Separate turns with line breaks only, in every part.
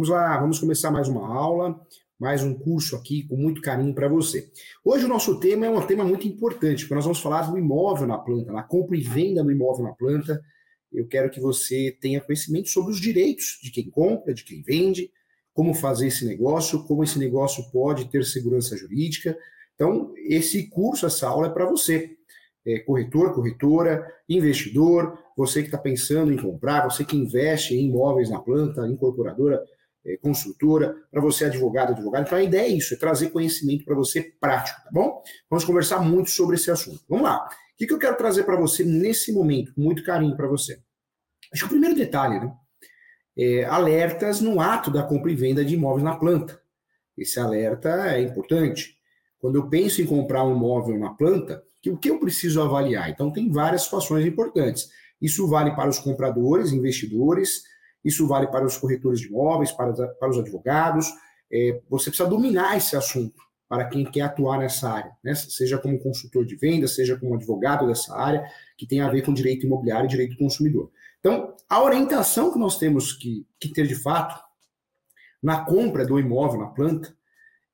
Vamos lá, vamos começar mais uma aula, mais um curso aqui com muito carinho para você. Hoje o nosso tema é um tema muito importante, porque nós vamos falar do imóvel na planta, na compra e venda do imóvel na planta. Eu quero que você tenha conhecimento sobre os direitos de quem compra, de quem vende, como fazer esse negócio, como esse negócio pode ter segurança jurídica. Então, esse curso, essa aula é para você é, corretor, corretora, investidor, você que está pensando em comprar, você que investe em imóveis na planta, incorporadora, é, construtora, para você advogado, advogado. Então a ideia é isso, é trazer conhecimento para você prático, tá bom? Vamos conversar muito sobre esse assunto. Vamos lá. O que, que eu quero trazer para você nesse momento, com muito carinho para você? Acho que o primeiro detalhe, né? É, alertas no ato da compra e venda de imóveis na planta. Esse alerta é importante. Quando eu penso em comprar um imóvel na planta, o que eu preciso avaliar? Então, tem várias situações importantes. Isso vale para os compradores, investidores, isso vale para os corretores de imóveis, para, para os advogados. É, você precisa dominar esse assunto para quem quer atuar nessa área, né? seja como consultor de vendas, seja como advogado dessa área, que tem a ver com direito imobiliário e direito do consumidor. Então, a orientação que nós temos que, que ter de fato na compra do imóvel na planta,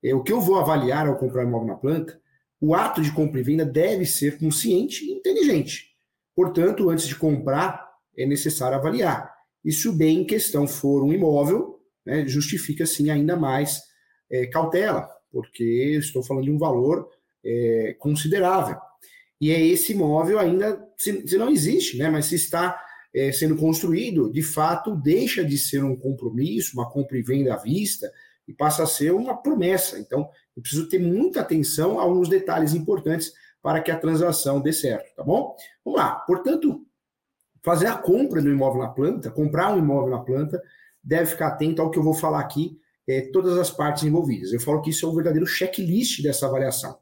é, o que eu vou avaliar ao comprar imóvel na planta o ato de compra e venda deve ser consciente e inteligente. Portanto, antes de comprar, é necessário avaliar. E se o bem em questão for um imóvel, né, justifica sim ainda mais é, cautela, porque estou falando de um valor é, considerável. E é esse imóvel ainda, se, se não existe, né, mas se está é, sendo construído, de fato deixa de ser um compromisso, uma compra e venda à vista, e passa a ser uma promessa. Então, eu preciso ter muita atenção a alguns detalhes importantes para que a transação dê certo, tá bom? Vamos lá. Portanto, fazer a compra do imóvel na planta, comprar um imóvel na planta, deve ficar atento ao que eu vou falar aqui, é, todas as partes envolvidas. Eu falo que isso é o verdadeiro checklist dessa avaliação.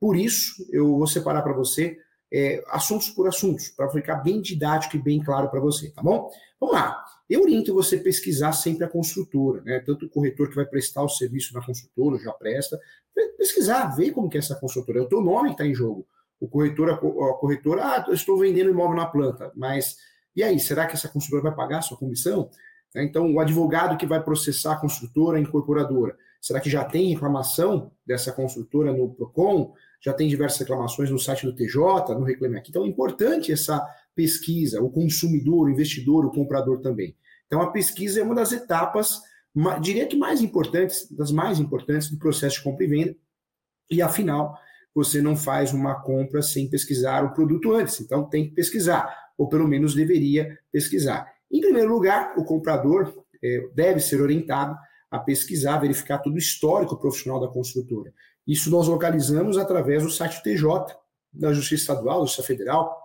Por isso, eu vou separar para você é, assuntos por assuntos, para ficar bem didático e bem claro para você, tá bom? Vamos lá. Eu oriento você pesquisar sempre a construtora, né? Tanto o corretor que vai prestar o serviço na construtora, já presta, pesquisar, ver como que é essa construtora. É o teu nome que está em jogo. O corretor, a corretora, ah, estou vendendo imóvel na planta, mas e aí, será que essa construtora vai pagar a sua comissão? Então, o advogado que vai processar a construtora, a incorporadora, será que já tem reclamação dessa construtora no PROCON? Já tem diversas reclamações no site do TJ, no Reclame Aqui. Então, é importante essa pesquisa, o consumidor, o investidor, o comprador também. Então, a pesquisa é uma das etapas, diria que mais importantes, das mais importantes do processo de compra e venda. E, afinal, você não faz uma compra sem pesquisar o produto antes. Então, tem que pesquisar, ou pelo menos deveria pesquisar. Em primeiro lugar, o comprador é, deve ser orientado a pesquisar, verificar todo o histórico profissional da construtora. Isso nós localizamos através do site TJ, da Justiça Estadual, da Justiça Federal,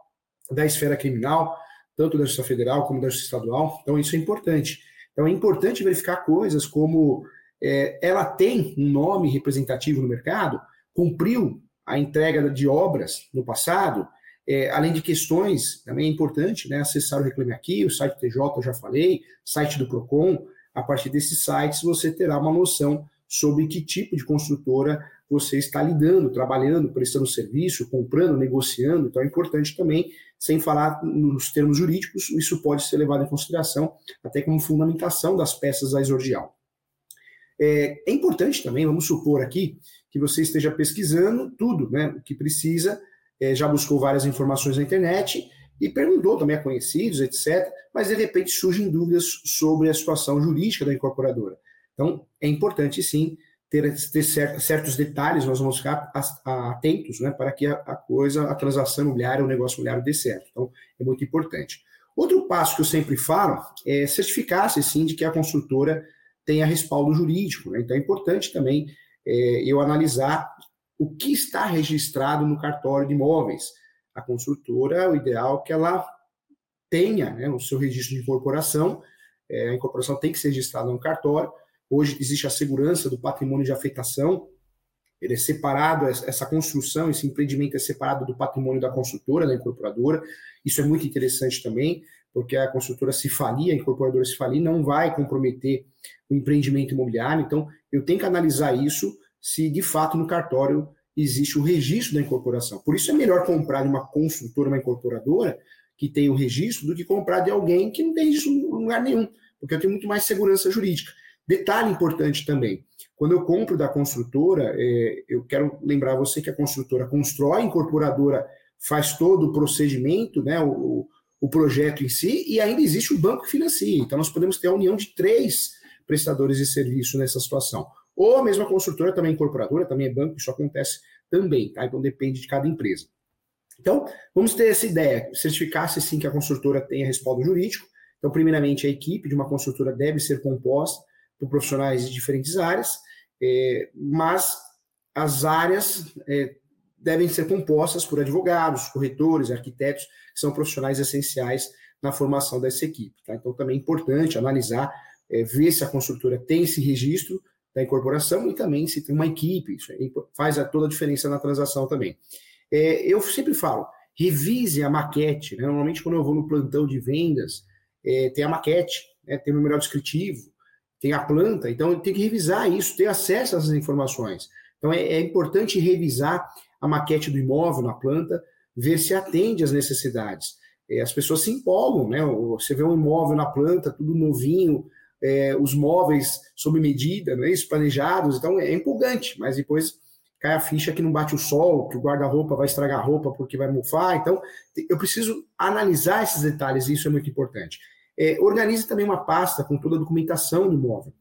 da esfera criminal, tanto da Justiça Federal como da Justiça Estadual. Então, isso é importante. Então, é importante verificar coisas como é, ela tem um nome representativo no mercado, cumpriu a entrega de obras no passado, é, além de questões, também é importante né, acessar o Reclame Aqui, o site TJ, eu já falei, site do PROCON. A partir desses sites, você terá uma noção sobre que tipo de construtora você está lidando, trabalhando, prestando serviço, comprando, negociando. Então é importante também, sem falar nos termos jurídicos, isso pode ser levado em consideração até como fundamentação das peças da exordial. É, é importante também, vamos supor aqui, que você esteja pesquisando tudo, né, o que precisa, é, já buscou várias informações na internet e perguntou também a conhecidos, etc., mas de repente surgem dúvidas sobre a situação jurídica da incorporadora. Então, é importante sim ter, ter certos detalhes, nós vamos ficar atentos né, para que a, coisa, a transação imobiliária, o negócio imobiliário dê certo. Então, é muito importante. Outro passo que eu sempre falo é certificar-se, sim, de que a construtora tenha respaldo jurídico. Né? Então, é importante também é, eu analisar o que está registrado no cartório de imóveis. A construtora, o ideal é que ela tenha né, o seu registro de incorporação, é, a incorporação tem que ser registrada no cartório, Hoje existe a segurança do patrimônio de afetação, ele é separado, essa construção, esse empreendimento é separado do patrimônio da construtora, da incorporadora. Isso é muito interessante também, porque a construtora se falir, a incorporadora se falir, não vai comprometer o empreendimento imobiliário. Então, eu tenho que analisar isso se de fato no cartório existe o registro da incorporação. Por isso é melhor comprar de uma construtora, uma incorporadora, que tem o registro, do que comprar de alguém que não tem registro em lugar nenhum, porque eu tenho muito mais segurança jurídica. Detalhe importante também: quando eu compro da construtora, é, eu quero lembrar você que a construtora constrói, a incorporadora faz todo o procedimento, né, o, o projeto em si, e ainda existe o banco que financia. Então, nós podemos ter a união de três prestadores de serviço nessa situação. Ou a mesma construtora, também incorporadora, também é banco, isso acontece também, tá? Então, depende de cada empresa. Então, vamos ter essa ideia, certificar-se sim que a construtora tenha respaldo jurídico. Então, primeiramente, a equipe de uma construtora deve ser composta por profissionais de diferentes áreas, é, mas as áreas é, devem ser compostas por advogados, corretores, arquitetos, que são profissionais essenciais na formação dessa equipe. Tá? Então, também é importante analisar, é, ver se a construtora tem esse registro da incorporação e também se tem uma equipe. Isso faz a, toda a diferença na transação também. É, eu sempre falo, revise a maquete. Né? Normalmente, quando eu vou no plantão de vendas, é, tem a maquete, né? tem o memorial descritivo, tem a planta, então tem que revisar isso, ter acesso a essas informações. Então, é, é importante revisar a maquete do imóvel na planta, ver se atende às necessidades. É, as pessoas se empolgam, né? Você vê um imóvel na planta, tudo novinho, é, os móveis sob medida, não é isso? planejados, então é empolgante, mas depois cai a ficha que não bate o sol, que o guarda-roupa vai estragar a roupa porque vai mofar. Então, eu preciso analisar esses detalhes, e isso é muito importante. É, organize também uma pasta com toda a documentação do imóvel.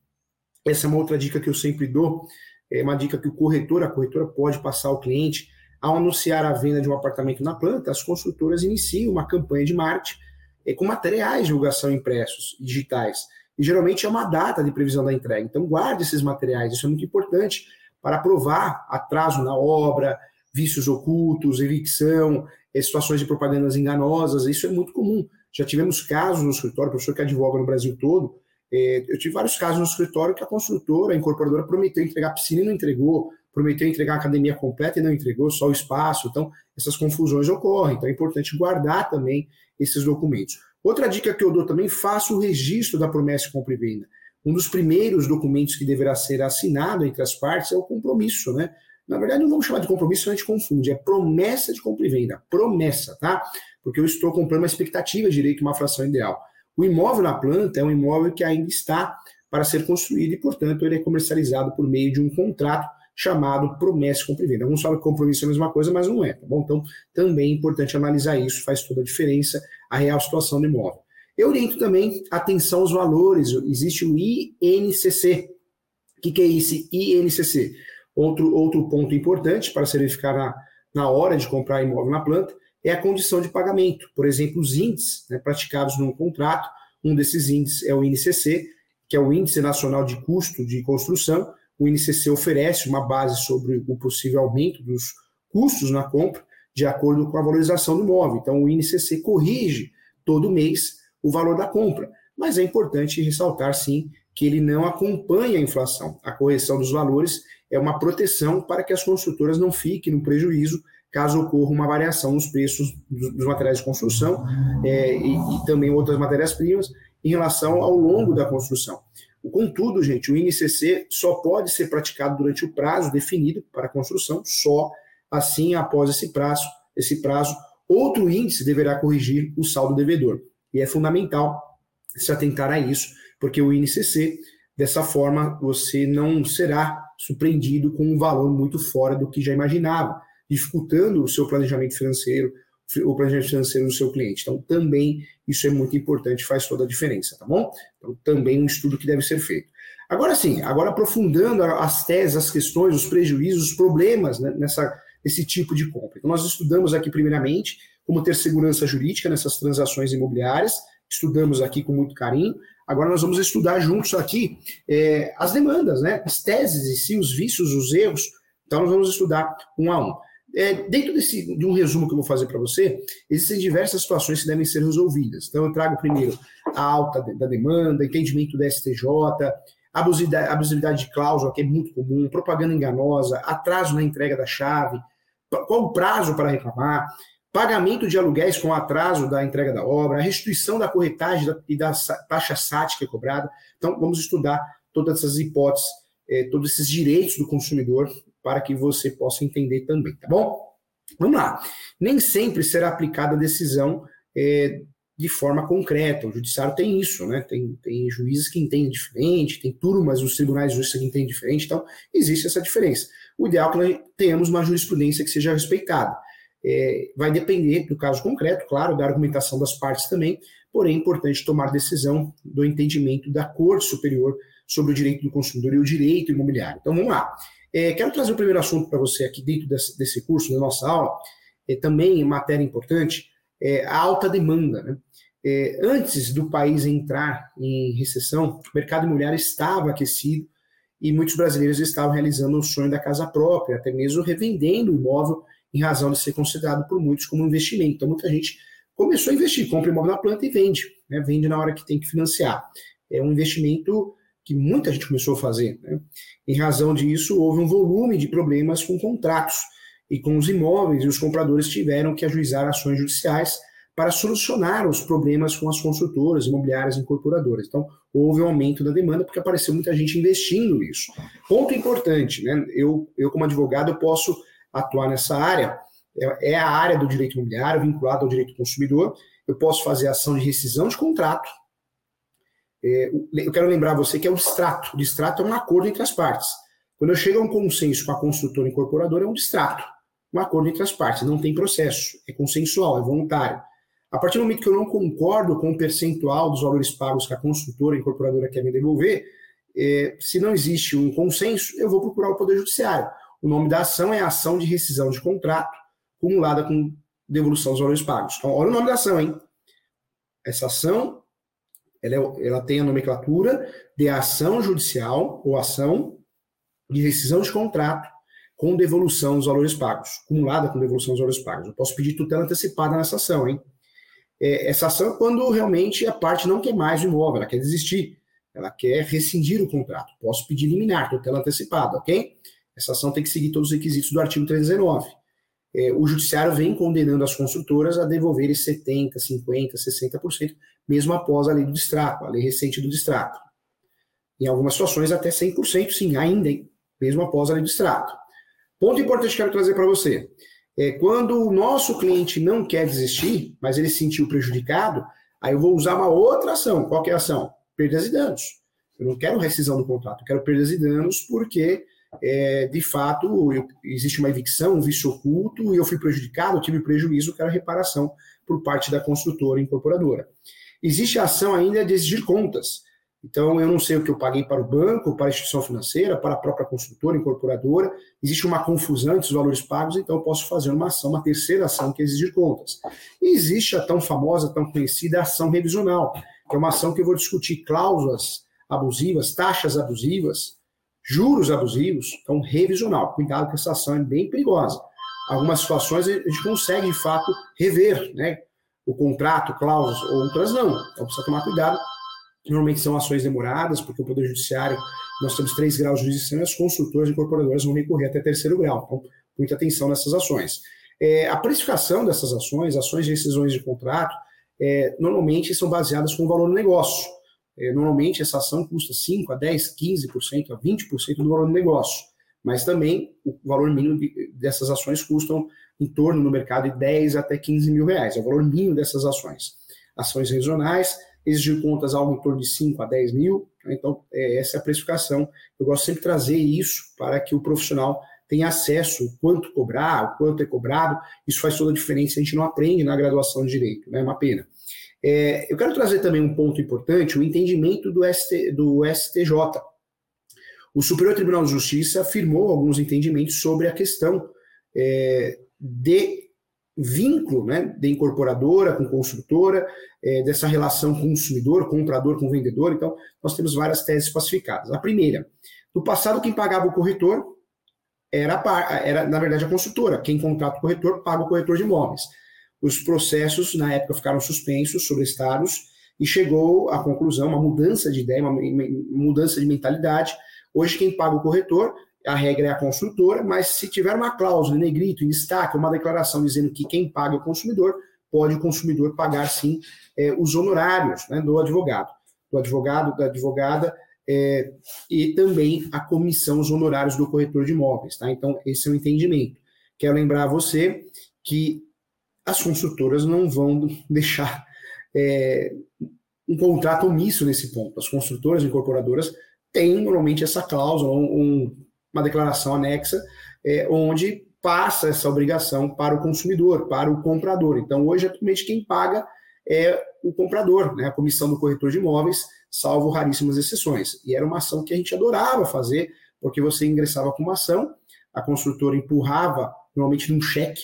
Essa é uma outra dica que eu sempre dou é uma dica que o corretor, a corretora pode passar ao cliente. Ao anunciar a venda de um apartamento na planta, as construtoras iniciam uma campanha de marketing é, com materiais de divulgação impressos, digitais. E geralmente é uma data de previsão da entrega. Então, guarde esses materiais, isso é muito importante para provar atraso na obra, vícios ocultos, evicção, é, situações de propagandas enganosas. Isso é muito comum. Já tivemos casos no escritório, professor que advoga no Brasil todo, eu tive vários casos no escritório que a construtora, a incorporadora, prometeu entregar a piscina e não entregou, prometeu entregar a academia completa e não entregou, só o espaço. Então, essas confusões ocorrem. Então, é importante guardar também esses documentos. Outra dica que eu dou também, faça o registro da promessa de compra e venda. Um dos primeiros documentos que deverá ser assinado entre as partes é o compromisso, né? Na verdade, não vamos chamar de compromisso, a gente confunde. É promessa de compra e venda. Promessa, tá? Porque eu estou comprando uma expectativa de direito, uma fração ideal. O imóvel na planta é um imóvel que ainda está para ser construído e, portanto, ele é comercializado por meio de um contrato chamado promessa compra e venda. Alguns falam que compromisso é a mesma coisa, mas não é, tá bom? Então, também é importante analisar isso, faz toda a diferença, a real situação do imóvel. Eu oriento também atenção aos valores, existe o INCC. O que, que é esse INCC? Outro, outro ponto importante para se verificar na, na hora de comprar imóvel na planta é a condição de pagamento. Por exemplo, os índices né, praticados no contrato, um desses índices é o INCC, que é o Índice Nacional de Custo de Construção. O INCC oferece uma base sobre o possível aumento dos custos na compra, de acordo com a valorização do imóvel. Então, o INCC corrige todo mês o valor da compra. Mas é importante ressaltar, sim, que ele não acompanha a inflação. A correção dos valores é uma proteção para que as construtoras não fiquem no prejuízo caso ocorra uma variação nos preços dos, materiais de construção é, e, e, também outras matérias-primas em relação ao longo da construção. Contudo, gente, o INCC só pode ser praticado durante o prazo definido para a construção, só assim após esse prazo, esse prazo, outro índice deverá corrigir o saldo devedor. E é fundamental se atentar a isso, porque o INCC, dessa forma, você não será surpreendido com um valor muito fora do que já imaginava dificultando o seu planejamento financeiro, o planejamento financeiro do seu cliente. Então, também isso é muito importante, faz toda a diferença, tá bom? Então, também um estudo que deve ser feito. Agora sim, agora aprofundando as teses, as questões, os prejuízos, os problemas né, nessa, nesse tipo de compra. Então, nós estudamos aqui, primeiramente, como ter segurança jurídica nessas transações imobiliárias, estudamos aqui com muito carinho. Agora nós vamos estudar juntos aqui é, as demandas, né, as teses e si, os vícios, os erros. Então, nós vamos estudar um a um. É, dentro desse, de um resumo que eu vou fazer para você, existem diversas situações que devem ser resolvidas. Então, eu trago primeiro a alta da demanda, entendimento da STJ, abusividade, abusividade de cláusula, que é muito comum, propaganda enganosa, atraso na entrega da chave, qual o prazo para reclamar, pagamento de aluguéis com atraso da entrega da obra, restituição da corretagem e da taxa SAT que é cobrada. Então, vamos estudar todas essas hipóteses, eh, todos esses direitos do consumidor para que você possa entender também, tá bom? Vamos lá. Nem sempre será aplicada a decisão é, de forma concreta. O judiciário tem isso, né? Tem, tem juízes que entendem diferente, tem turmas nos tribunais justiça que entendem diferente, então existe essa diferença. O ideal é que nós tenhamos uma jurisprudência que seja respeitada. É, vai depender do caso concreto, claro, da argumentação das partes também, porém é importante tomar decisão do entendimento da Corte Superior sobre o direito do consumidor e o direito imobiliário. Então vamos lá. É, quero trazer o primeiro assunto para você aqui dentro desse, desse curso, da nossa aula, é, também matéria importante, é, a alta demanda. Né? É, antes do país entrar em recessão, o mercado imobiliário estava aquecido e muitos brasileiros estavam realizando o sonho da casa própria, até mesmo revendendo o imóvel em razão de ser considerado por muitos como um investimento. Então, muita gente começou a investir, compra imóvel na planta e vende, né? vende na hora que tem que financiar. É um investimento que muita gente começou a fazer. Né? Em razão disso, houve um volume de problemas com contratos e com os imóveis, e os compradores tiveram que ajuizar ações judiciais para solucionar os problemas com as construtoras, imobiliárias e incorporadoras. Então, houve um aumento da demanda porque apareceu muita gente investindo nisso. Ponto importante, né? Eu, eu como advogado, eu posso atuar nessa área, é, é a área do direito imobiliário vinculada ao direito do consumidor. Eu posso fazer ação de rescisão de contrato. É, eu quero lembrar você que é o distrato. O distrato é um acordo entre as partes. Quando eu chego a um consenso com a construtora incorporadora, é um distrato um acordo entre as partes, não tem processo, é consensual, é voluntário. A partir do momento que eu não concordo com o percentual dos valores pagos que a construtora, a incorporadora quer me devolver, é, se não existe um consenso, eu vou procurar o Poder Judiciário. O nome da ação é ação de rescisão de contrato, acumulada com devolução dos valores pagos. Então, olha o nome da ação, hein? Essa ação, ela, é, ela tem a nomenclatura de ação judicial ou ação de rescisão de contrato com devolução dos valores pagos, acumulada com devolução dos valores pagos. Eu posso pedir tutela antecipada nessa ação, hein? É, essa ação é quando realmente a parte não quer mais o imóvel, ela quer desistir, ela quer rescindir o contrato. Posso pedir liminar, tutela antecipada, ok? Essa ação tem que seguir todos os requisitos do artigo 319. É, o judiciário vem condenando as construtoras a devolverem 70%, 50%, 60%, mesmo após a lei do distrato, a lei recente do distrato. Em algumas situações, até 100%, sim, ainda, mesmo após a lei do distrato. Ponto importante que eu quero trazer para você. É, quando o nosso cliente não quer desistir, mas ele se sentiu prejudicado, aí eu vou usar uma outra ação. Qual é a ação? Perdas e danos. Eu não quero rescisão do contrato, eu quero perdas e danos porque, é, de fato, eu, existe uma evicção, um vício oculto, e eu fui prejudicado, tive prejuízo, quero reparação por parte da construtora incorporadora. Existe a ação ainda de exigir contas. Então, eu não sei o que eu paguei para o banco, para a instituição financeira, para a própria construtora, incorporadora. Existe uma confusão entre os valores pagos, então eu posso fazer uma ação, uma terceira ação, que é exigir contas. E existe a tão famosa, tão conhecida ação revisional, que é uma ação que eu vou discutir cláusulas abusivas, taxas abusivas, juros abusivos, então revisional. Cuidado que essa ação é bem perigosa. Algumas situações a gente consegue, de fato, rever né, o contrato, cláusulas, outras não. Então precisa tomar cuidado Normalmente são ações demoradas, porque o Poder Judiciário, nós temos três graus de jurisdição as consultoras e incorporadoras vão recorrer até terceiro grau. Então, muita atenção nessas ações. É, a precificação dessas ações, ações de rescisões de contrato, é, normalmente são baseadas com o valor do negócio. É, normalmente essa ação custa 5 a 10, 15%, a 20% do valor do negócio. Mas também o valor mínimo de, dessas ações custam em torno no mercado de 10 até 15 mil reais. É o valor mínimo dessas ações. Ações regionais exigir contas algo em torno de 5 a 10 mil. Né? Então, é, essa é a precificação. Eu gosto sempre de trazer isso para que o profissional tenha acesso, o quanto cobrar, o quanto é cobrado. Isso faz toda a diferença, a gente não aprende na graduação de Direito, né? é uma pena. É, eu quero trazer também um ponto importante, o entendimento do, ST, do STJ. O Superior Tribunal de Justiça afirmou alguns entendimentos sobre a questão é, de vínculo né, de incorporadora com construtora, é, dessa relação consumidor, comprador com vendedor. Então, nós temos várias teses pacificadas. A primeira, no passado, quem pagava o corretor era, era na verdade, a construtora. Quem contrata o corretor paga o corretor de imóveis. Os processos, na época, ficaram suspensos, sobrestados, e chegou à conclusão, uma mudança de ideia, uma mudança de mentalidade. Hoje, quem paga o corretor a regra é a construtora, mas se tiver uma cláusula em negrito, em destaque, uma declaração dizendo que quem paga é o consumidor, pode o consumidor pagar sim é, os honorários né, do advogado, do advogado, da advogada, é, e também a comissão, os honorários do corretor de imóveis. Tá? Então, esse é o entendimento. Quero lembrar a você que as consultoras não vão deixar é, um contrato omisso nesse ponto. As construtoras e incorporadoras têm normalmente essa cláusula, um, uma declaração anexa, é, onde passa essa obrigação para o consumidor, para o comprador. Então, hoje, atualmente, quem paga é o comprador, né? a comissão do corretor de imóveis, salvo raríssimas exceções. E era uma ação que a gente adorava fazer, porque você ingressava com uma ação, a construtora empurrava, normalmente num cheque,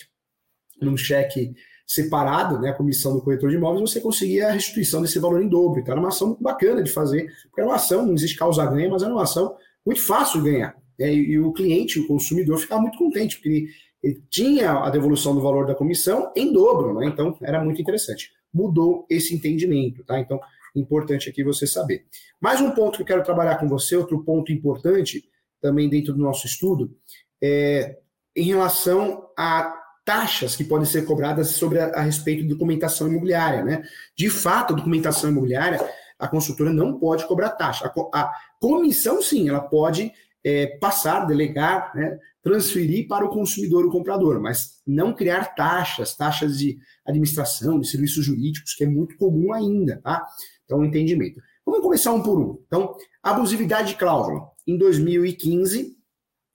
num cheque separado, né, a comissão do corretor de imóveis, você conseguia a restituição desse valor em dobro. Então era uma ação bacana de fazer, porque era uma ação, não existe causa-ganha, mas era uma ação muito fácil de ganhar. Né, e, e, o cliente, o consumidor, ficava muito contente, porque ele, ele, tinha a devolução do valor da comissão em dobro, né, então era muito interessante. Mudou esse entendimento, tá? Então, importante aqui você saber. Mais um ponto que eu quero trabalhar com você, outro ponto importante, também dentro do nosso estudo, é em relação a taxas que podem ser cobradas sobre a, a respeito de documentação imobiliária, né? De fato, a documentação imobiliária, a consultora não pode cobrar taxa. A, a comissão, sim, ela pode é, passar, delegar, né, transferir para o consumidor, o comprador, mas não criar taxas, taxas de administração, de serviços jurídicos, que é muito comum ainda, tá? Então, entendimento. Vamos começar um por um. Então, abusividade de cláusula. Em 2015,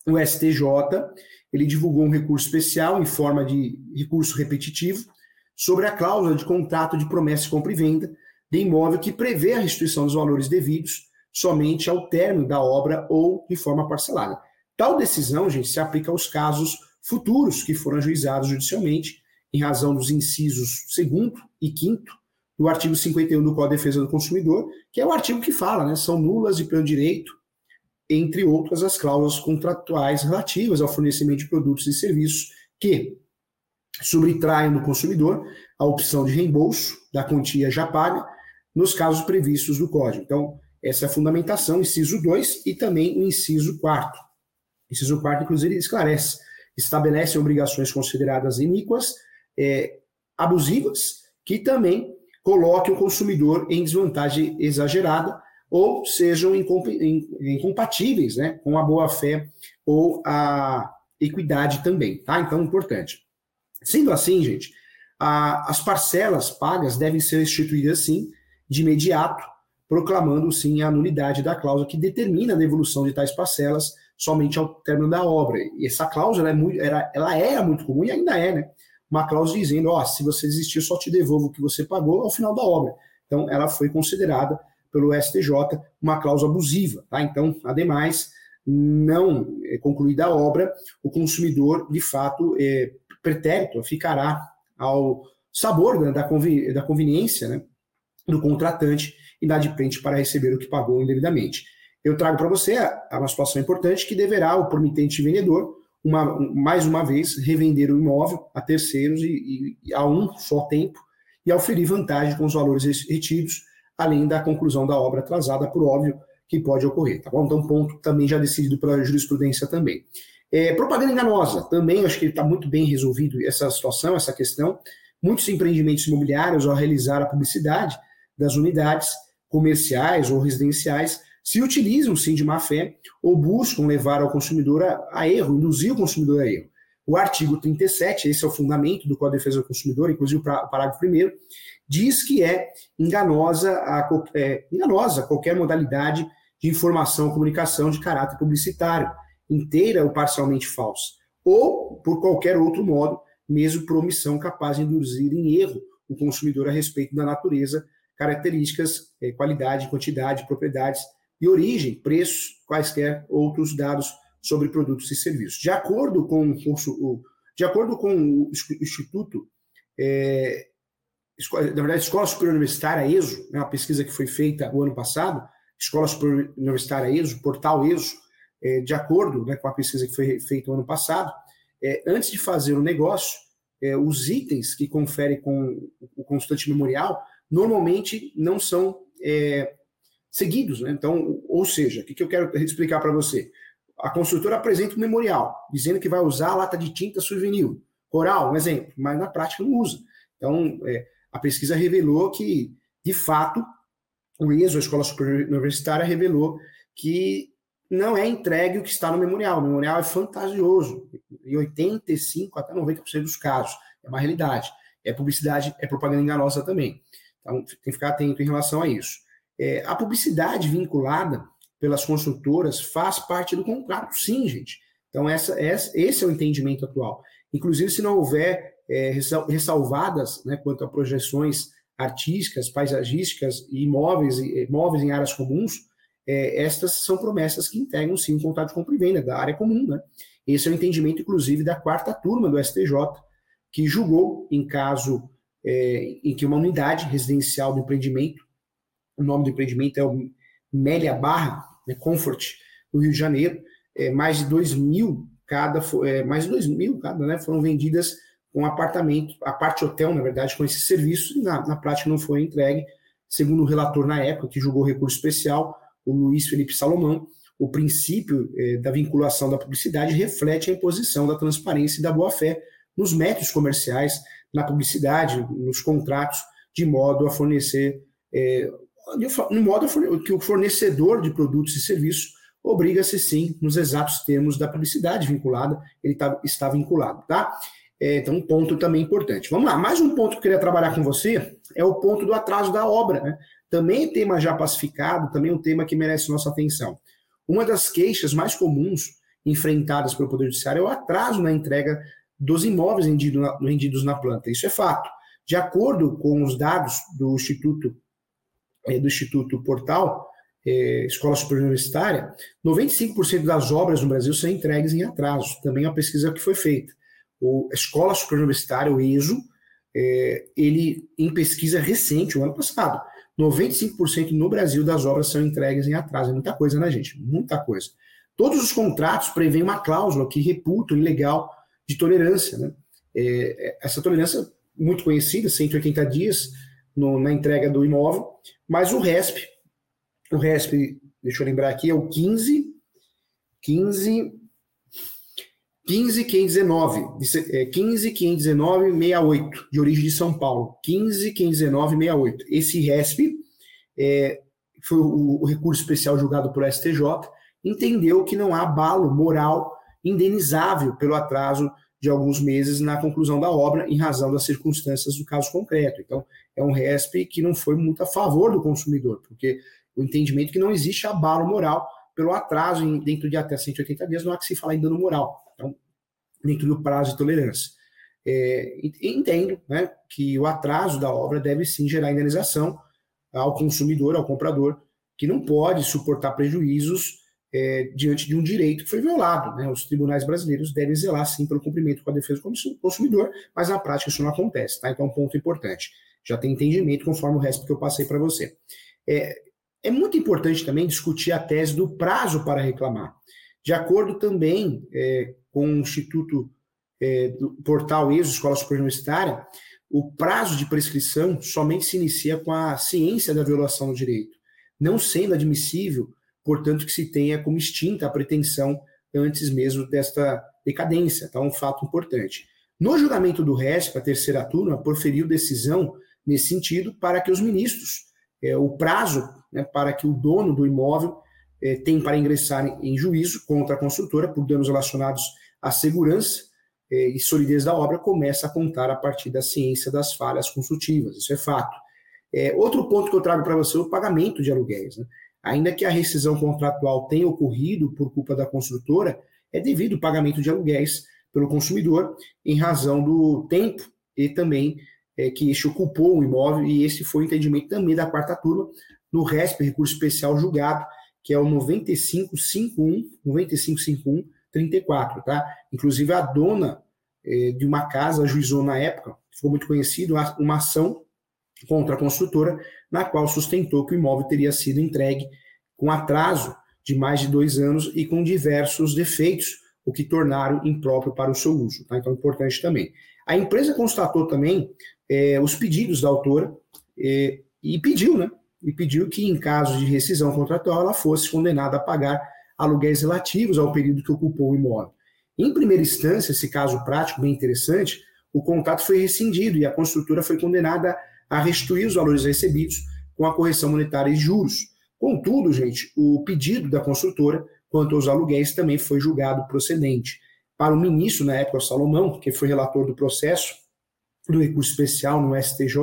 o STJ ele divulgou um recurso especial em forma de recurso repetitivo sobre a cláusula de contrato de promessa de compra e venda de imóvel que prevê a restituição dos valores devidos somente ao término da obra ou de forma parcelada. Tal decisão, gente, se aplica aos casos futuros que foram ajuizados judicialmente em razão dos incisos 2 e 5 do artigo 51 do Código de Defesa do Consumidor, que é o artigo que fala, né, são nulas de pleno direito entre outras as cláusulas contratuais relativas ao fornecimento de produtos e serviços que subtraem no consumidor a opção de reembolso da quantia já paga nos casos previstos do Código. Então, essa é a fundamentação, inciso 2 e também o inciso 4. Inciso 4, inclusive, esclarece, estabelece obrigações consideradas iníquas, é, abusivas, que também coloquem o consumidor em desvantagem exagerada ou sejam incompatíveis né, com a boa-fé ou a equidade também. Tá? Então, importante. Sendo assim, gente, a, as parcelas pagas devem ser instituídas, sim, de imediato, proclamando, sim, a nulidade da cláusula que determina a devolução de tais parcelas somente ao término da obra. E essa cláusula é muito, era, ela era muito comum e ainda é, né? Uma cláusula dizendo, ó, oh, se você desistir, eu só te devolvo o que você pagou ao final da obra. Então, ela foi considerada pelo STJ uma cláusula abusiva. Tá? Então, ademais, não é concluída a obra, o consumidor, de fato, é, pretérito ficará ao sabor né, da, convi da conveniência né, do contratante e frente para receber o que pagou indevidamente. Eu trago para você uma situação importante que deverá o promitente vendedor, uma, mais uma vez, revender o imóvel a terceiros e, e, a um só tempo e auferir vantagem com os valores retidos além da conclusão da obra atrasada, por óbvio que pode ocorrer, tá bom? Então, ponto também já decidido pela jurisprudência também. É, propaganda enganosa, também acho que está muito bem resolvido essa situação, essa questão. Muitos empreendimentos imobiliários, ao realizar a publicidade das unidades comerciais ou residenciais, se utilizam sim de má fé ou buscam levar ao consumidor a, a erro, induzir o consumidor a erro. O artigo 37, esse é o fundamento do Código de Defesa do Consumidor, inclusive o parágrafo 1 diz que é enganosa, a, é, enganosa qualquer modalidade de informação ou comunicação de caráter publicitário, inteira ou parcialmente falsa, ou por qualquer outro modo, mesmo por omissão capaz de induzir em erro o consumidor a respeito da natureza, características, é, qualidade, quantidade, propriedades e origem, preços, quaisquer outros dados sobre produtos e serviços. De acordo com o curso, de acordo com o Instituto é, na verdade, Escola Superior Universitária ESO, né, uma pesquisa que foi feita o ano passado, Escola Superior Universitária ESO, portal ESO, é, de acordo né, com a pesquisa que foi feita o ano passado, é, antes de fazer o negócio, é, os itens que confere com o constante memorial normalmente não são é, seguidos. Né? Então, ou seja, o que, que eu quero explicar para você? A construtora apresenta um memorial, dizendo que vai usar a lata de tinta souvenir, coral, um exemplo, mas na prática não usa. Então, é, a pesquisa revelou que, de fato, o ESO, a Escola Superior Universitária, revelou que não é entregue o que está no memorial. O memorial é fantasioso, em 85% até 90% dos casos. É uma realidade. É publicidade, é propaganda enganosa também. Então, tem que ficar atento em relação a isso. É, a publicidade vinculada pelas construtoras faz parte do contrato, sim, gente. Então, essa, essa, esse é o entendimento atual. Inclusive, se não houver é, ressalvadas né, quanto a projeções artísticas, paisagísticas e imóveis, imóveis em áreas comuns, é, estas são promessas que integram sim o contrato de compra e venda da área comum. Né? Esse é o entendimento, inclusive, da quarta turma do STJ, que julgou em caso é, em que uma unidade residencial do empreendimento, o nome do empreendimento é o Mélia Barra, né, Comfort, no Rio de Janeiro, é, mais de 2 mil cada, é, mais de 2 mil cada, né, foram vendidas com apartamento, a parte hotel, na verdade, com esse serviço, e na, na prática não foi entregue, segundo o relator na época, que julgou recurso especial, o Luiz Felipe Salomão, o princípio eh, da vinculação da publicidade reflete a imposição da transparência e da boa-fé nos métodos comerciais, na publicidade, nos contratos, de modo a fornecer, eh, modo a que o fornecedor de produtos e serviços obriga-se sim nos exatos termos da publicidade vinculada, ele tá, está vinculado, tá? É, então, um ponto também importante. Vamos lá, mais um ponto que eu queria trabalhar com você é o ponto do atraso da obra, né? Também é tema já pacificado, também é um tema que merece nossa atenção. Uma das queixas mais comuns enfrentadas pelo Poder Judiciário é o atraso na entrega dos imóveis vendidos na planta. Isso é fato. De acordo com os dados do Instituto, é, do Instituto Portal, é, Escola Superior Universitária, 95% das obras no Brasil são entregues em atraso. Também é uma pesquisa que foi feita. O Escola Superior Universitária, o ESO, é, ele, em pesquisa recente, o ano passado, 95% no Brasil das obras são entregues em atraso. É muita coisa, né, gente? Muita coisa. Todos os contratos prevêem uma cláusula que reputa o ilegal de tolerância. Né? É, é essa tolerância muito conhecida, 180 dias no, na entrega do imóvel, mas o RESP, o RESP, deixa eu lembrar aqui, é o 15, 15, 15519, 15519 68, de origem de São Paulo. 15519 68. Esse RESP é, foi o, o, recurso especial julgado por STJ, entendeu que não há balo moral indenizável pelo atraso de alguns meses na conclusão da obra em razão das circunstâncias do caso concreto. Então, é um RESP que não foi muito a favor do consumidor, porque o entendimento é que não existe abalo moral pelo atraso em, dentro de até 180 dias, não há que se falar em dano moral dentro do prazo de tolerância. É, entendo né, que o atraso da obra deve sim gerar indenização ao consumidor, ao comprador, que não pode suportar prejuízos é, diante de um direito que foi violado. Né? Os tribunais brasileiros devem zelar sim pelo cumprimento com a defesa do consumidor, mas na prática isso não acontece. Tá? Então, é um ponto importante. Já tem entendimento conforme o resto que eu passei para você. É, é muito importante também discutir a tese do prazo para reclamar. De acordo também é, com o Instituto é, do portal ESO, Escola Superior Universitária, o prazo de prescrição somente se inicia com a ciência da violação do direito, não sendo admissível, portanto, que se tenha como extinta a pretensão antes mesmo desta decadência. Então, um fato importante. No julgamento do RESP, a terceira turma proferiu decisão nesse sentido para que os ministros, é, o prazo né, para que o dono do imóvel é, tem para ingressar em, juízo contra a construtora por danos relacionados a segurança eh, e solidez da obra começa a contar a partir da ciência das falhas construtivas, isso é fato. É, outro ponto que eu trago para você é o pagamento de aluguéis. Né? Ainda que a rescisão contratual tenha ocorrido por culpa da construtora, é devido ao pagamento de aluguéis pelo consumidor em razão do tempo e também é, que este ocupou o imóvel, e esse foi o entendimento também da quarta turma no RESP, recurso especial julgado, que é o 9551, 9551 34, tá? Inclusive a dona eh, de uma casa ajuizou na época, ficou muito conhecido, uma ação contra a construtora, na qual sustentou que o imóvel teria sido entregue com atraso de mais de dois anos e com diversos defeitos, o que tornaram impróprio para o seu uso. Tá? Então, importante também. A empresa constatou também eh, os pedidos da autora eh, e pediu, né? E pediu que, em caso de rescisão contratual, ela fosse condenada a pagar aluguéis relativos ao período que ocupou o imóvel. Em primeira instância, esse caso prático bem interessante, o contrato foi rescindido e a construtora foi condenada a restituir os valores recebidos com a correção monetária e juros. Contudo, gente, o pedido da construtora quanto aos aluguéis também foi julgado procedente. Para o ministro, na época, Salomão, que foi relator do processo do recurso especial no STJ,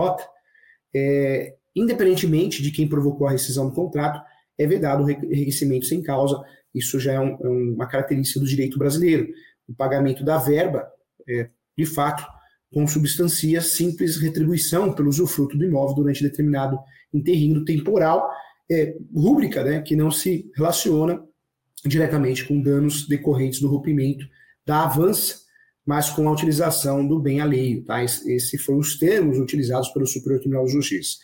é, independentemente de quem provocou a rescisão do contrato, é vedado o enriquecimento sem causa. Isso já é, um, é uma característica do direito brasileiro. O pagamento da verba, é, de fato, consubstancia simples retribuição pelo usufruto do imóvel durante determinado interregno temporal, é, rúbrica né, que não se relaciona diretamente com danos decorrentes do rompimento da avança, mas com a utilização do bem alheio. Tá? Esses foram os termos utilizados pelo Superior Tribunal de Justiça.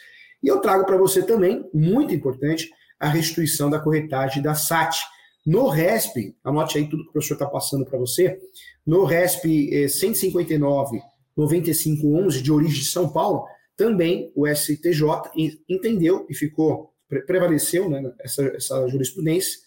E eu trago para você também, muito importante, a restituição da corretagem da SAT. No RESP, anote aí tudo que o professor está passando para você, no RESP eh, 159 9511 de origem de São Paulo, também o STJ entendeu e ficou prevaleceu né, essa, essa jurisprudência,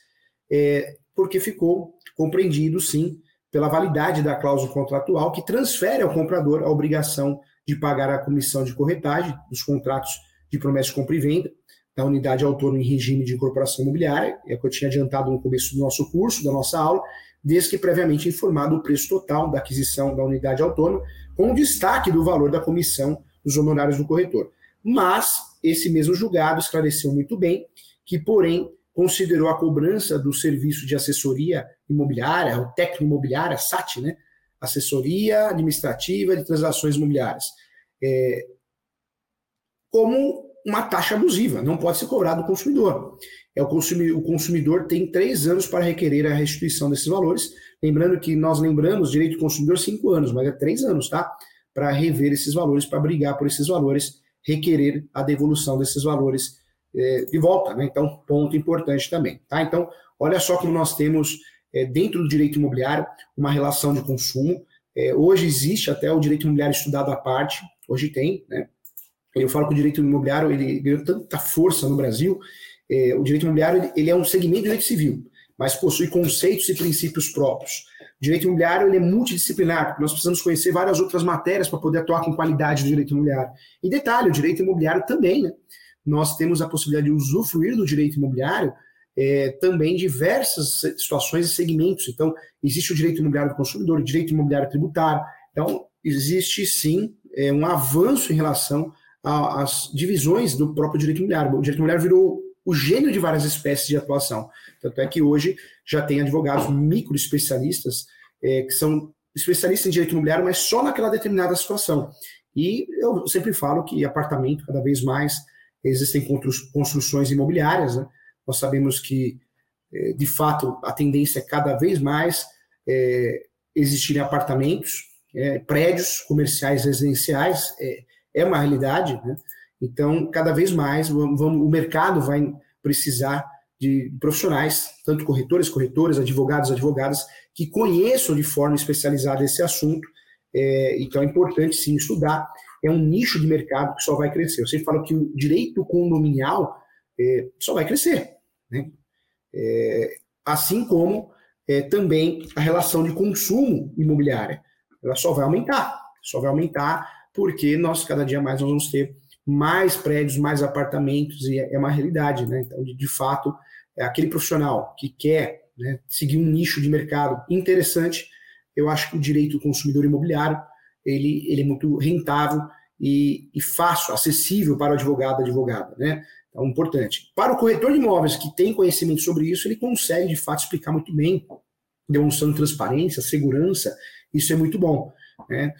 é, porque ficou compreendido, sim, pela validade da cláusula contratual que transfere ao comprador a obrigação de pagar a comissão de corretagem dos contratos de promessa de compra e venda da unidade autônoma em regime de incorporação imobiliária, é o que eu tinha adiantado no começo do nosso curso, da nossa aula, desde que previamente informado o preço total da aquisição da unidade autônoma, com destaque do valor da comissão dos honorários do corretor. Mas esse mesmo julgado esclareceu muito bem que, porém, considerou a cobrança do serviço de assessoria imobiliária, o técnico imobiliária, SAT, né? Assessoria Administrativa de Transações Imobiliárias, é, como uma taxa abusiva, não pode ser cobrado do consumidor. É o, consumidor. o consumidor tem três anos para requerer a restituição desses valores. Lembrando que nós lembramos direito do consumidor cinco anos, mas é três anos, tá? Para rever esses valores, para brigar por esses valores requerer a devolução desses valores é, de volta. Né? Então, ponto importante também. Tá? Então, olha só como nós temos é, dentro do direito imobiliário uma relação de consumo. É, hoje existe até o direito imobiliário estudado à parte, hoje tem. Né? Eu falo que o direito imobiliário ele ganhou tanta força no Brasil. É, o direito imobiliário ele é um segmento do direito civil, mas possui conceitos e princípios próprios. O direito imobiliário ele é multidisciplinar, nós precisamos conhecer várias outras matérias para poder atuar com qualidade no direito imobiliário. E detalhe, o direito imobiliário também, né? Nós temos a possibilidade de usufruir do direito imobiliário é, também diversas situações e segmentos. Então, existe o direito imobiliário do consumidor, o direito imobiliário tributário. Então, existe sim é, um avanço em relação às divisões do próprio direito imobiliário. O direito imobiliário virou o gênio de várias espécies de atuação. Tanto é que hoje já tem advogados micro especialistas é, que são especialistas em direito imobiliário, mas só naquela determinada situação. E eu sempre falo que apartamento, cada vez mais, existem construções imobiliárias. Né? Nós sabemos que, é, de fato, a tendência é cada vez mais é, existirem apartamentos, é, prédios comerciais residenciais, é, é uma realidade. Né? Então, cada vez mais vamos, o mercado vai precisar de profissionais, tanto corretores, corretoras, advogados, advogadas, que conheçam de forma especializada esse assunto. É, então é importante sim estudar. É um nicho de mercado que só vai crescer. Eu sempre falo que o direito condominial é, só vai crescer. Né? É, assim como é, também a relação de consumo imobiliária. Ela só vai aumentar. Só vai aumentar porque nós, cada dia mais, nós vamos ter mais prédios, mais apartamentos, e é, é uma realidade, né? Então, de, de fato, é aquele profissional que quer né, seguir um nicho de mercado interessante, eu acho que o direito do consumidor imobiliário ele, ele é muito rentável e, e fácil, acessível para o advogado, advogada, né? Então, importante. Para o corretor de imóveis que tem conhecimento sobre isso, ele consegue, de fato, explicar muito bem, demonstrando transparência, segurança, isso é muito bom, né?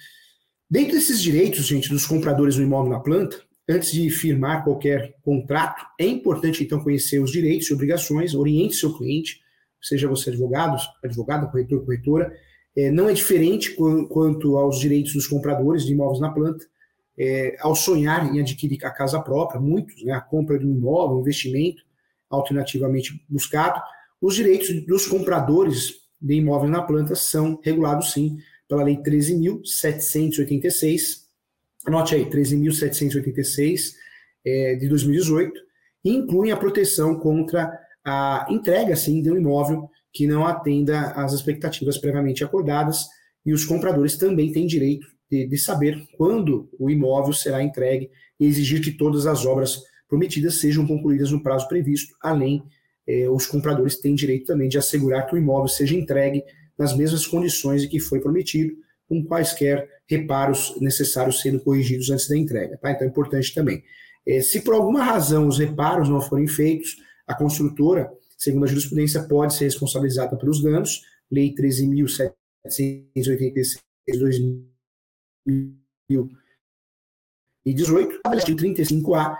Dentro desses direitos, gente, dos compradores do imóvel na planta, Antes de firmar qualquer contrato, é importante então conhecer os direitos e obrigações, oriente seu cliente, seja você advogado, advogada, corretor, corretora. É, não é diferente quanto aos direitos dos compradores de imóveis na planta. É, ao sonhar em adquirir a casa própria, muitos, né, a compra de um imóvel, um investimento alternativamente buscado, os direitos dos compradores de imóveis na planta são regulados sim pela Lei 13.786, Anote aí, 13.786 é, de 2018, e incluem a proteção contra a entrega, assim, de um imóvel que não atenda às expectativas previamente acordadas, e os compradores também têm direito de, de saber quando o imóvel será entregue e exigir que todas as obras prometidas sejam concluídas no prazo previsto, além, eh, os compradores têm direito também de assegurar que o imóvel seja entregue nas mesmas condições em que foi prometido, com quaisquer reparos necessários sendo corrigidos antes da entrega. Tá? Então é importante também. É, se por alguma razão os reparos não forem feitos, a construtora, segundo a jurisprudência, pode ser responsabilizada pelos danos, Lei 13.786 de 2018, artigo 35A,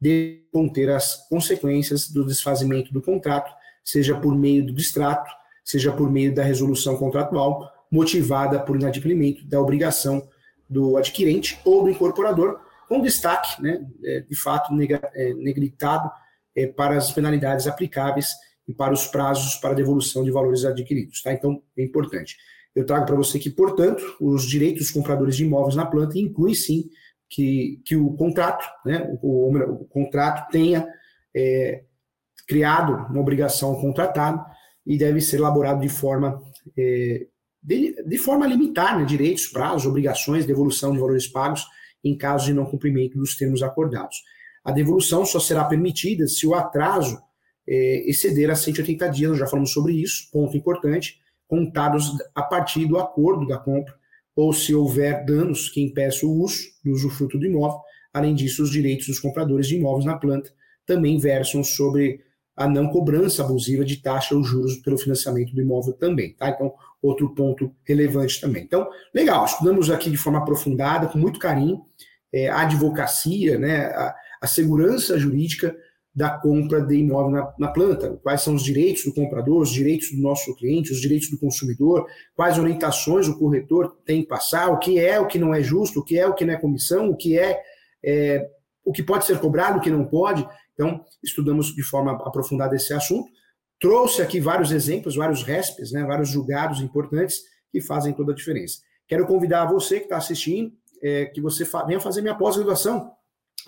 de conter as consequências do desfazimento do contrato, seja por meio do distrato, seja por meio da resolução contratual, motivada por inadimplemento da obrigação do adquirente ou do incorporador, com destaque, né, é, de fato, é, negritado é, para as penalidades aplicáveis e para os prazos para devolução de valores adquiridos. Tá? Então, é importante. Eu trago para você que, portanto, os direitos dos compradores de imóveis na planta inclui sim que, que o contrato, né, o, o, o contrato tenha é, criado uma obrigação ao contratado e deve ser elaborado de forma é, de, de, forma a limitar né, direitos, prazos, obrigações, devolução de valores pagos em caso de não cumprimento dos termos acordados. A devolução só será permitida se o atraso é, exceder a 180 dias, nós já falamos sobre isso, ponto importante, contados a partir do acordo da compra, ou se houver danos que impeçam o uso do usufruto do imóvel. Além disso, os direitos dos compradores de imóveis na planta também versam sobre a não cobrança abusiva de taxa ou juros pelo financiamento do imóvel também, tá? Então, outro ponto relevante também. Então, legal, estudamos aqui de forma aprofundada, com muito carinho, é, a advocacia, né, a, a segurança jurídica da compra de imóvel na, na, planta, quais são os direitos do comprador, os direitos do nosso cliente, os direitos do consumidor, quais orientações o corretor tem que passar, o que é, o que não é justo, o que é, o que não é comissão, o que é, é o que pode ser cobrado, o que não pode. Então, estudamos de forma aprofundada esse assunto. Trouxe aqui vários exemplos, vários RESPs, né, vários julgados importantes que fazem toda a diferença. Quero convidar você que está assistindo, é, que você fa venha fazer minha pós-graduação.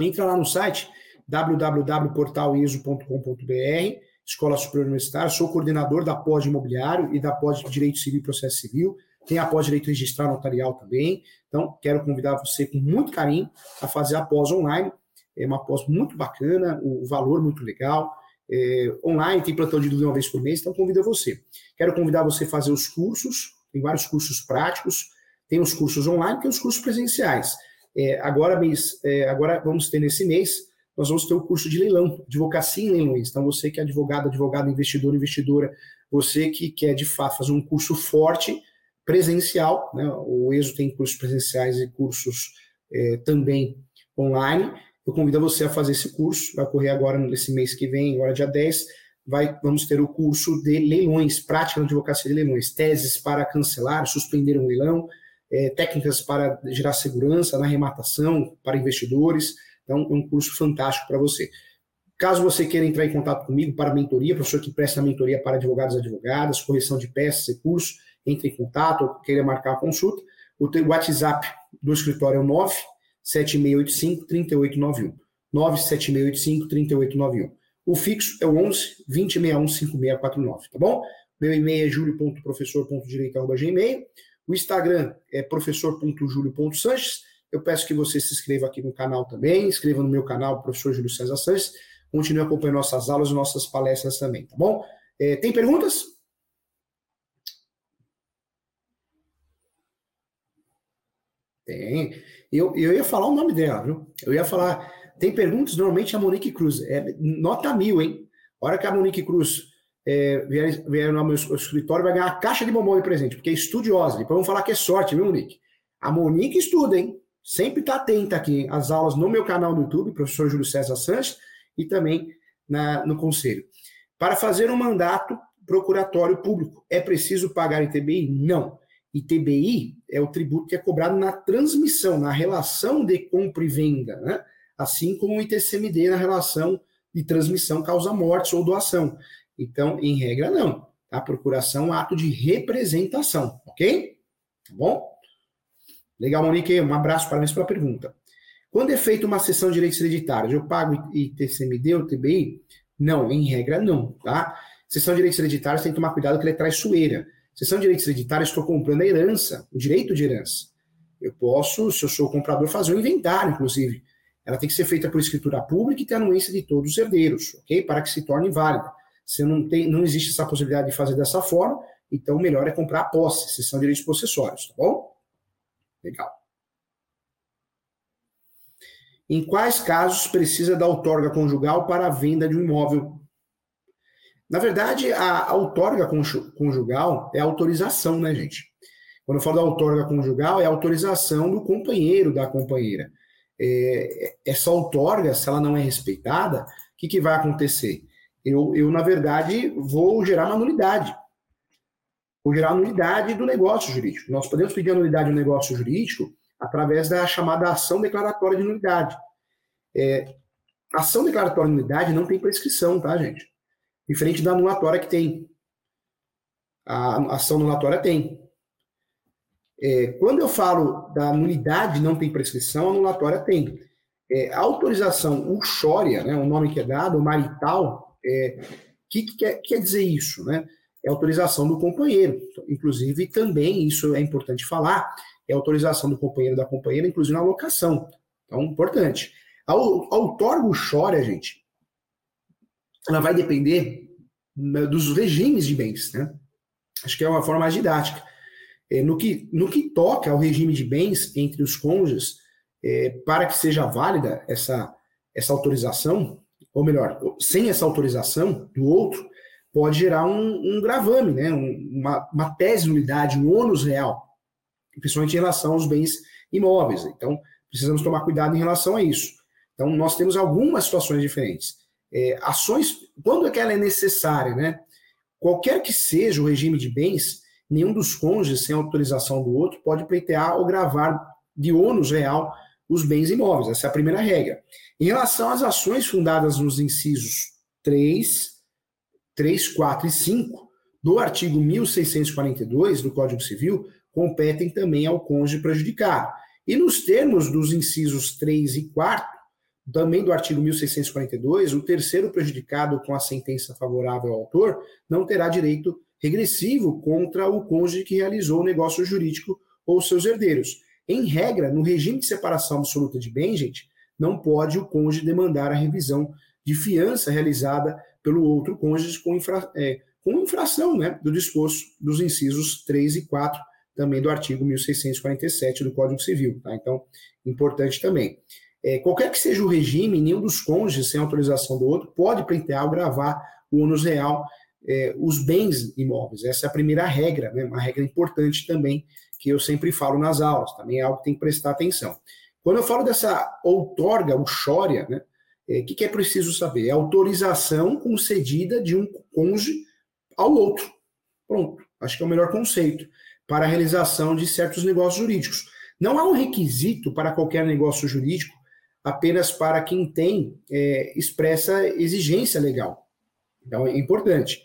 Entra lá no site www.portaliso.com.br, Escola Superior Universitária, sou coordenador da pós imobiliário e da pós Direito Civil e Processo Civil, tem a pós Direito Registral Notarial também, então quero convidar você com muito carinho a fazer a pós online, é uma pós muito bacana, o valor muito legal, é, online, tem plantão de dúvida uma vez por mês, então convido você. Quero convidar você a fazer os cursos, tem vários cursos práticos, tem os cursos online, tem os cursos presenciais. É, agora, mês, é, agora vamos ter nesse mês nós vamos ter o curso de leilão, advocacia em leilões. Então, você que é advogado, advogado, investidor, investidora, você que quer de fato fazer um curso forte, presencial, né? o ESO tem cursos presenciais e cursos é, também online. Eu convido você a fazer esse curso, vai ocorrer agora nesse mês que vem, agora dia 10, vai, vamos ter o curso de leilões, prática na advocacia de leilões, teses para cancelar, suspender um leilão, é, técnicas para gerar segurança na arrematação para investidores, então, é um curso fantástico para você. Caso você queira entrar em contato comigo para mentoria, professor que presta mentoria para advogados e advogadas, correção de peças e cursos, entre em contato ou queira marcar a consulta. O WhatsApp do escritório é o 97685-3891. 97685-3891. O fixo é o 11 2061 5649, tá bom? Meu e-mail é julio.professor.direito.gmail. O Instagram é professor.julio.sanches eu peço que você se inscreva aqui no canal também, inscreva no meu canal, professor Júlio César Sanches. Continue acompanhando nossas aulas e nossas palestras também, tá bom? É, tem perguntas? Tem. Eu, eu ia falar o nome dela, viu? Eu ia falar. Tem perguntas, normalmente a Monique Cruz. É, nota mil, hein? A hora que a Monique Cruz é, vier, vier no meu escritório, vai ganhar uma caixa de bombom de presente, porque é estudiosa. Depois vamos falar que é sorte, viu, Monique? A Monique estuda, hein? sempre está atenta aqui às aulas no meu canal no YouTube, professor Júlio César Sanches, e também na, no Conselho. Para fazer um mandato procuratório público, é preciso pagar ITBI? Não. ITBI é o tributo que é cobrado na transmissão, na relação de compra e venda, né? assim como o ITCMD na relação de transmissão causa mortes ou doação. Então, em regra, não. A procuração é um ato de representação, ok? Tá bom? Legal, Monique, um abraço, parabéns pela pergunta. Quando é feita uma sessão de direitos hereditários, eu pago ITCMD ou TBI? Não, em regra não, tá? Sessão de direitos hereditários tem que tomar cuidado que ela é traiçoeira. Sessão de direitos hereditários, estou comprando a herança, o direito de herança. Eu posso, se eu sou comprador, fazer um inventário, inclusive. Ela tem que ser feita por escritura pública e ter anuência de todos os herdeiros, ok? Para que se torne válida. Se não, tem, não existe essa possibilidade de fazer dessa forma, então o melhor é comprar a posse, sessão de direitos possessórios, tá bom? Legal. Em quais casos precisa da outorga conjugal para a venda de um imóvel? Na verdade, a outorga conjugal é autorização, né, gente? Quando eu falo da outorga conjugal, é autorização do companheiro, da companheira. É, essa outorga, se ela não é respeitada, o que, que vai acontecer? Eu, eu, na verdade, vou gerar uma nulidade. Vou gerar a nulidade do negócio jurídico. Nós podemos pedir a nulidade do negócio jurídico através da chamada ação declaratória de nulidade. É, ação declaratória de nulidade não tem prescrição, tá, gente? Diferente da anulatória que tem. A ação anulatória tem. É, quando eu falo da nulidade não tem prescrição, a anulatória tem. É, a autorização uxória, né, o nome que é dado, o marital, o é, que, que quer, quer dizer isso? Né? É autorização do companheiro. Inclusive, também, isso é importante falar, é autorização do companheiro da companheira, inclusive na locação. Então, importante. A, a outorga uxória, gente, ela vai depender né, dos regimes de bens, né? Acho que é uma forma mais didática. É, no, que, no que toca ao regime de bens entre os cônjuges, é, para que seja válida essa, essa autorização, ou melhor, sem essa autorização do outro, pode gerar um, um gravame, né? Um, uma, uma tese nulidade, um ônus real, principalmente em relação aos bens imóveis. Então, precisamos tomar cuidado em relação a isso. Então, nós temos algumas situações diferentes. É, ações, quando é que ela é necessária, né? Qualquer que seja o regime de bens, nenhum dos cônjuges, sem autorização do outro, pode pleitear ou gravar de ônus real os bens imóveis. Essa é a primeira regra. Em relação às ações fundadas nos incisos 3, 3, 4 e 5 do artigo 1642 do Código Civil, competem também ao cônjuge prejudicado. E nos termos dos incisos 3 e 4, também do artigo 1642, o terceiro prejudicado com a sentença favorável ao autor não terá direito regressivo contra o cônjuge que realizou o negócio jurídico ou seus herdeiros. Em regra, no regime de separação absoluta de bens, gente, não pode o cônjuge demandar a revisão de fiança realizada pelo outro cônjuge com, infra, é, com infração né, do disposto dos incisos 3 e 4, também do artigo 1647 do Código Civil. Tá? Então, importante também. É, qualquer que seja o regime, nenhum dos cônjuges, sem autorização do outro, pode pleitear ou gravar o ônus real, é, os bens imóveis. Essa é a primeira regra, né? uma regra importante também, que eu sempre falo nas aulas, também é algo que tem que prestar atenção. Quando eu falo dessa outorga, o chória, né? O é, que, que é preciso saber? É autorização concedida de um cônjuge ao outro. Pronto, acho que é o melhor conceito para a realização de certos negócios jurídicos. Não há um requisito para qualquer negócio jurídico apenas para quem tem é, expressa exigência legal. Então, é importante.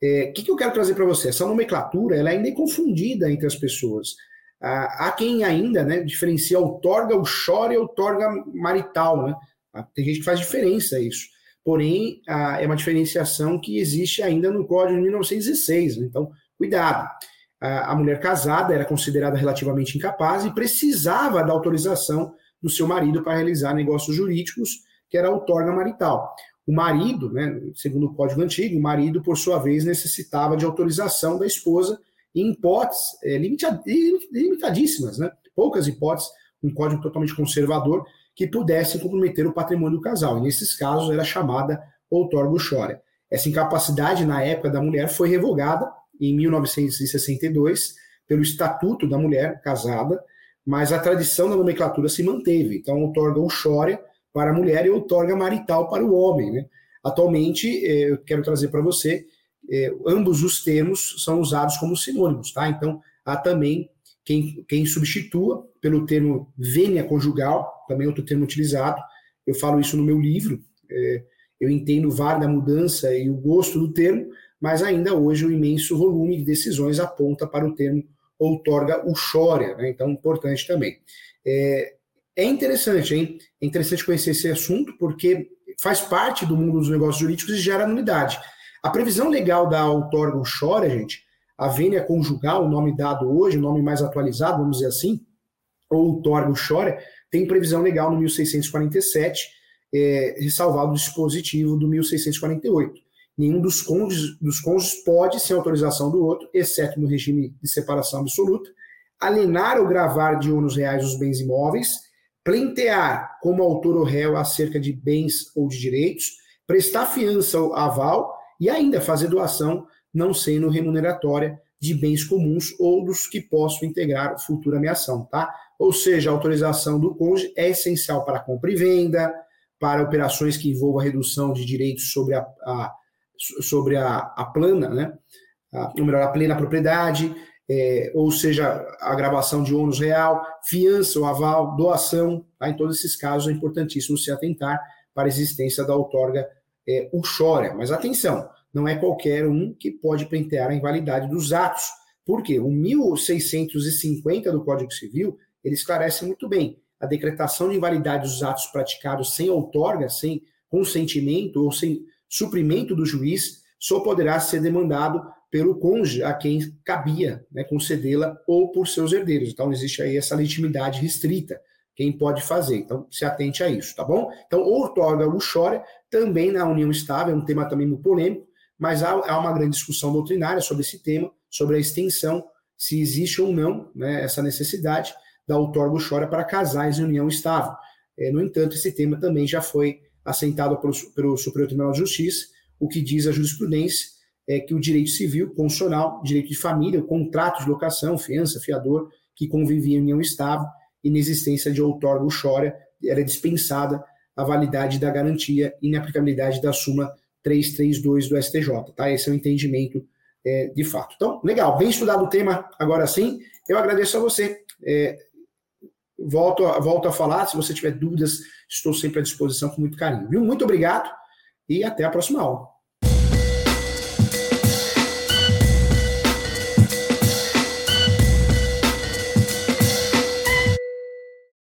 O é, que, que eu quero trazer para você? Essa nomenclatura ela ainda é confundida entre as pessoas. Ah, há quem ainda né, diferencia outorga, o chore e outorga marital. Né? Ah, tem gente que faz diferença isso. Porém, ah, é uma diferenciação que existe ainda no Código de 1916. Né? Então, cuidado. a mulher casada era considerada relativamente incapaz e precisava da autorização do seu marido para realizar negócios jurídicos, que era outorga marital. O marido, né, segundo o Código Antigo, o marido, por sua vez, necessitava de autorização da esposa em hipóteses é, limitadíssimas, né, poucas hipóteses, um código totalmente conservador, que pudessem comprometer o patrimônio do casal. E nesses casos era chamada outorga chora. Essa incapacidade na época da mulher foi revogada em 1962 pelo Estatuto da Mulher Casada, mas a tradição da nomenclatura se manteve. Então, outorga chora para a mulher e outorga marital para o homem. Né? Atualmente, eh, eu quero trazer para você, eh, ambos os termos são usados como sinônimos, tá? Então, há também quem, quem substitua pelo termo vênia conjugal, também outro termo utilizado. Eu falo isso no meu livro. Eh, eu entendo o VAR da mudança e o gosto do termo, mas ainda hoje o imenso volume de decisões aponta para o termo outorga o Xória, né? então importante também. É, é interessante, hein? É interessante conhecer esse assunto, porque faz parte do mundo dos negócios jurídicos e gera nulidade. A previsão legal da outorga o Xória, gente, a vênia conjugal, o nome dado hoje, o nome mais atualizado, vamos dizer assim, ou outorga o Xória, tem previsão legal no 1647, é, ressalvado o dispositivo do 1648 nenhum dos cônjuges, dos cônjuges pode, sem autorização do outro, exceto no regime de separação absoluta, alienar ou gravar de ônus reais os bens imóveis plentear como autor ou réu acerca de bens ou de direitos, prestar fiança ou aval e ainda fazer doação não sendo remuneratória de bens comuns ou dos que possam integrar futura ameação, tá? Ou seja, a autorização do cônjuge é essencial para compra e venda, para operações que envolvam a redução de direitos sobre a, a sobre a, a, plana, né? A, ou melhor, a plena propriedade, é, ou seja, a gravação de ônus real, fiança ou aval, doação, tá? em todos esses casos é importantíssimo se atentar para a existência da outorga é, uxória. Mas atenção, não é qualquer um que pode pentear a invalidade dos atos. Por quê? O 1650 do Código Civil, ele esclarece muito bem. A decretação de invalidade dos atos praticados sem outorga, sem consentimento ou sem suprimento do juiz, só poderá ser demandado pelo cônjuge a quem cabia né, concedê-la ou por seus herdeiros. Então, existe aí essa legitimidade restrita. Quem pode fazer? Então, se atente a isso, tá bom? Então, outorga luxória também na união estável, é um tema também muito polêmico, mas há, há uma grande discussão doutrinária sobre esse tema, sobre a extensão, se existe ou não né, essa necessidade da outorga luxória para casais em união estável. É, no entanto, esse tema também já foi assentado pelo, pelo Superior Tribunal de Justiça, o que diz a jurisprudência é que o direito civil, constitucional, direito de família, o contrato de locação, fiança, fiador, que convivia em união estável, inexistência de outorga ou chora, era dispensada a validade da garantia e inaplicabilidade da súmula 332 do STJ. Tá? Esse é o entendimento é, de fato. Então, legal, bem estudado o tema agora sim. Eu agradeço a você. É, volto, volto a falar, se você tiver dúvidas, estou sempre à disposição com muito carinho. Viu? Muito obrigado e até a próxima aula.